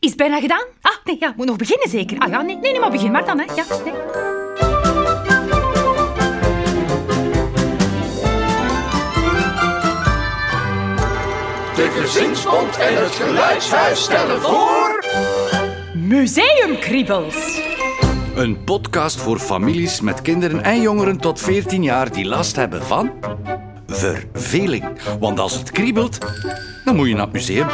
Is het bijna gedaan? Ah, nee, ja, moet nog beginnen zeker. Ah ja, nee, nee, nee maar begin maar dan, hè. Ja, nee. De gezinsbond en het geluidshuis stellen voor... Museumkriebels. Een podcast voor families met kinderen en jongeren tot 14 jaar die last hebben van verveling. Want als het kriebelt, dan moet je naar het museum.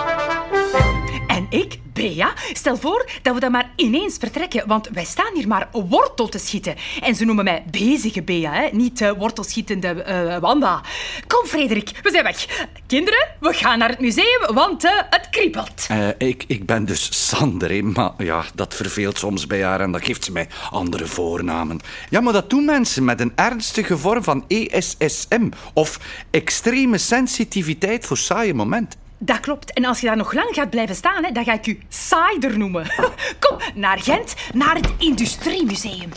En ik, Bea, stel voor dat we dan maar ineens vertrekken, want wij staan hier maar wortel te schieten. En ze noemen mij bezige Bea, hè? niet uh, wortelschietende eh, Wanda. Kom, Frederik, we zijn weg. Kinderen, we gaan naar het museum, want eh, het kriebelt. Eh, ik, ik ben dus Sander, maar ja, dat verveelt soms bij haar en dan geeft ze mij andere voornamen. Ja, maar dat doen mensen met een ernstige vorm van ESSM of extreme sensitiviteit voor saaie momenten. Dat klopt. En als je daar nog lang gaat blijven staan, hè, dan ga ik u saaider noemen. Kom, naar Gent, naar het Industriemuseum.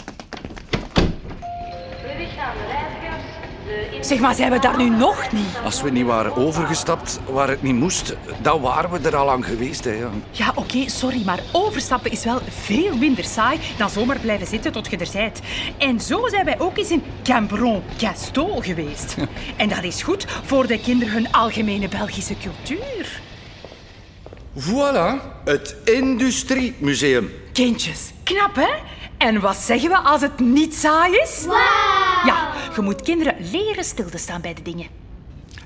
Zeg maar, zijn we daar nu nog niet? Als we niet waren overgestapt waar het niet moest, dan waren we er al lang geweest. Hè, ja. Ja, oké, sorry, maar overstappen is wel veel minder saai dan zomaar blijven zitten tot je er bent. En zo zijn wij ook eens in Cambron Gaston geweest. En dat is goed voor de kinderen hun algemene Belgische cultuur. Voilà, het Industriemuseum. Kindjes, knap hè? En wat zeggen we als het niet saai is? Ja, je moet kinderen leren stil te staan bij de dingen.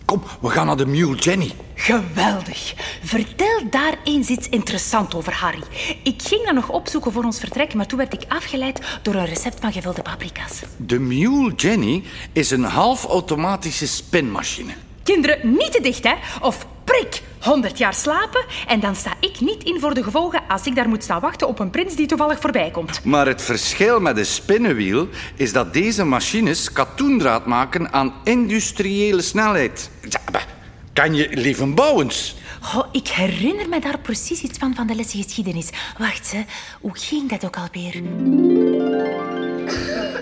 Kom, we gaan naar de Mule Jenny. Geweldig. Vertel daar eens iets interessants over Harry. Ik ging dat nog opzoeken voor ons vertrek, maar toen werd ik afgeleid door een recept van gevulde paprika's. De Mule Jenny is een half-automatische spinmachine. Kinderen, niet te dicht, hè? Of prik, 100 jaar slapen en dan sta ik niet in voor de gevolgen als ik daar moet staan wachten op een prins die toevallig voorbij komt. Maar het verschil met een spinnenwiel is dat deze machines katoendraad maken aan industriële snelheid. Ja, maar Kan je leven bouwens? Oh, ik herinner me daar precies iets van van de lessen geschiedenis. Wacht, hè. hoe ging dat ook alweer?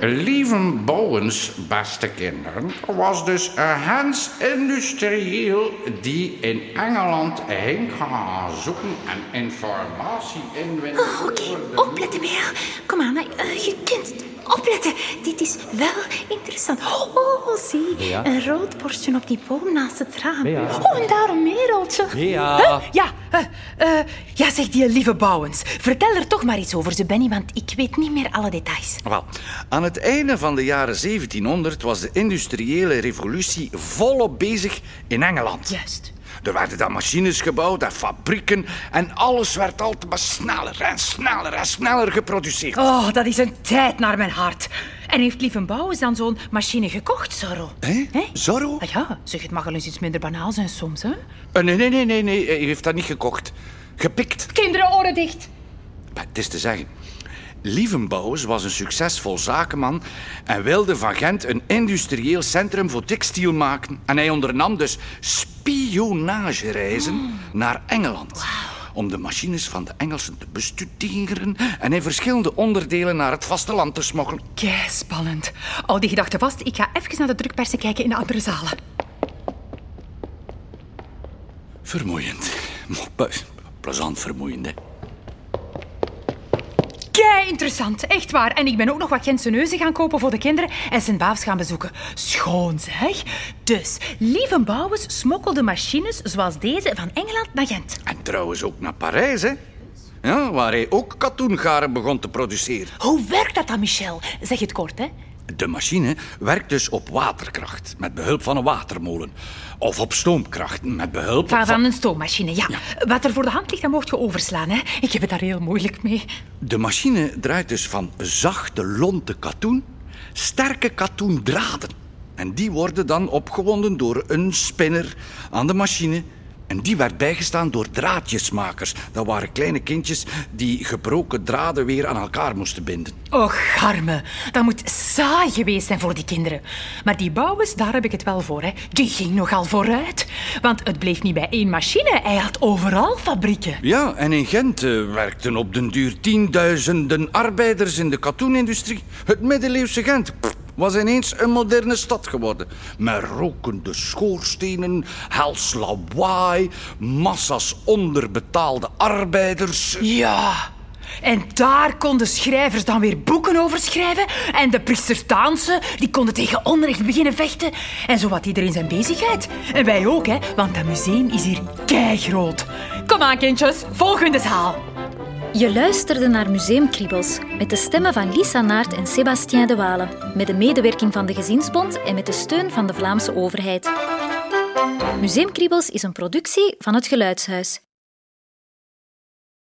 Lieve Bowens, beste kinderen, was dus een Hans industrieel die in Engeland heen gaan zoeken en informatie inwinnen. Oh, Oké, opletten, Bea. Kom aan. Eh, je kunt opletten. Dit is wel interessant. Oh, zie. Bea? Een rood borstje op die boom naast het raam. Bea? Oh, en daar een mereltje. Bea? Huh? Ja, eh, eh, ja, zegt die lieve Bouwens. Vertel er toch maar iets over ze, Benny, want ik weet niet meer alle details. Wel, aan het einde van de jaren 1700 was de industriële revolutie volop bezig in Engeland. Juist. Er werden dan machines gebouwd en fabrieken en alles werd altijd maar sneller en sneller en sneller geproduceerd. Oh, dat is een tijd naar mijn hart. En heeft lieve Bouwens dan zo'n machine gekocht, Zorro? Hé? Zorro? Ah ja, zeg, het mag wel eens iets minder banaal zijn soms, hè? Eh, nee, nee, nee, nee, nee, hij heeft dat niet gekocht. Gepikt. Kinderen, oren dicht. Maar het is te zeggen. Lievenbouwens was een succesvol zakenman en wilde van Gent een industrieel centrum voor textiel maken. En hij ondernam dus spionagereizen naar Engeland. Om de machines van de Engelsen te bestuderen en in verschillende onderdelen naar het vasteland te smokkelen. Kei spannend. Al die gedachten vast. Ik ga even naar de drukpersen kijken in de andere zalen. Vermoeiend. Plezant vermoeiend, hè. Interessant, echt waar. En ik ben ook nog wat Gentse neuzen gaan kopen voor de kinderen en zijn baafs gaan bezoeken. Schoon zeg. Dus, lieve Bouwens smokkelde machines zoals deze van Engeland naar Gent. En trouwens ook naar Parijs, hè. Ja, waar hij ook katoengaren begon te produceren. Hoe werkt dat dan, Michel? Zeg het kort, hè? De machine werkt dus op waterkracht, met behulp van een watermolen. Of op stoomkracht, met behulp Van, een stoommachine, ja. Wat er voor de hand ligt, dat mocht je overslaan, hè? Ik heb het daar heel moeilijk mee. De machine draait dus van zachte, lonte katoen, sterke katoendraden. En die worden dan opgewonden door een spinner aan de machine. En die werd bijgestaan door draadjesmakers. Dat waren kleine kindjes die gebroken draden weer aan elkaar moesten binden. Och, arme. Dat moet saai geweest zijn voor die kinderen. Maar die Bouwens, daar heb ik het wel voor, hè. Die ging nogal vooruit. Want het bleef niet bij één machine. Hij had overal fabrieken. Ja, en in Gent eh, werkten op den duur tienduizenden arbeiders in de katoenindustrie. Het middeleeuwse Gent. Pff, was ineens een moderne stad geworden. Met rokende schoorstenen, hels lawaai, massa's onderbetaalde arbeiders. Ja. En daar konden schrijvers dan weer boeken over schrijven. En de priesters dansen, die konden tegen onrecht beginnen vechten. En zo had iedereen zijn bezigheid. En wij ook, hè, want dat museum is hier keigroot. Kom aan, kindjes, volg in de zaal. Je luisterde naar Museumkriebels met de stemmen van Lisa Naert en Sébastien de Walen, met de medewerking van de Gezinsbond en met de steun van de Vlaamse overheid. Museumkriebels is een productie van het Geluidshuis.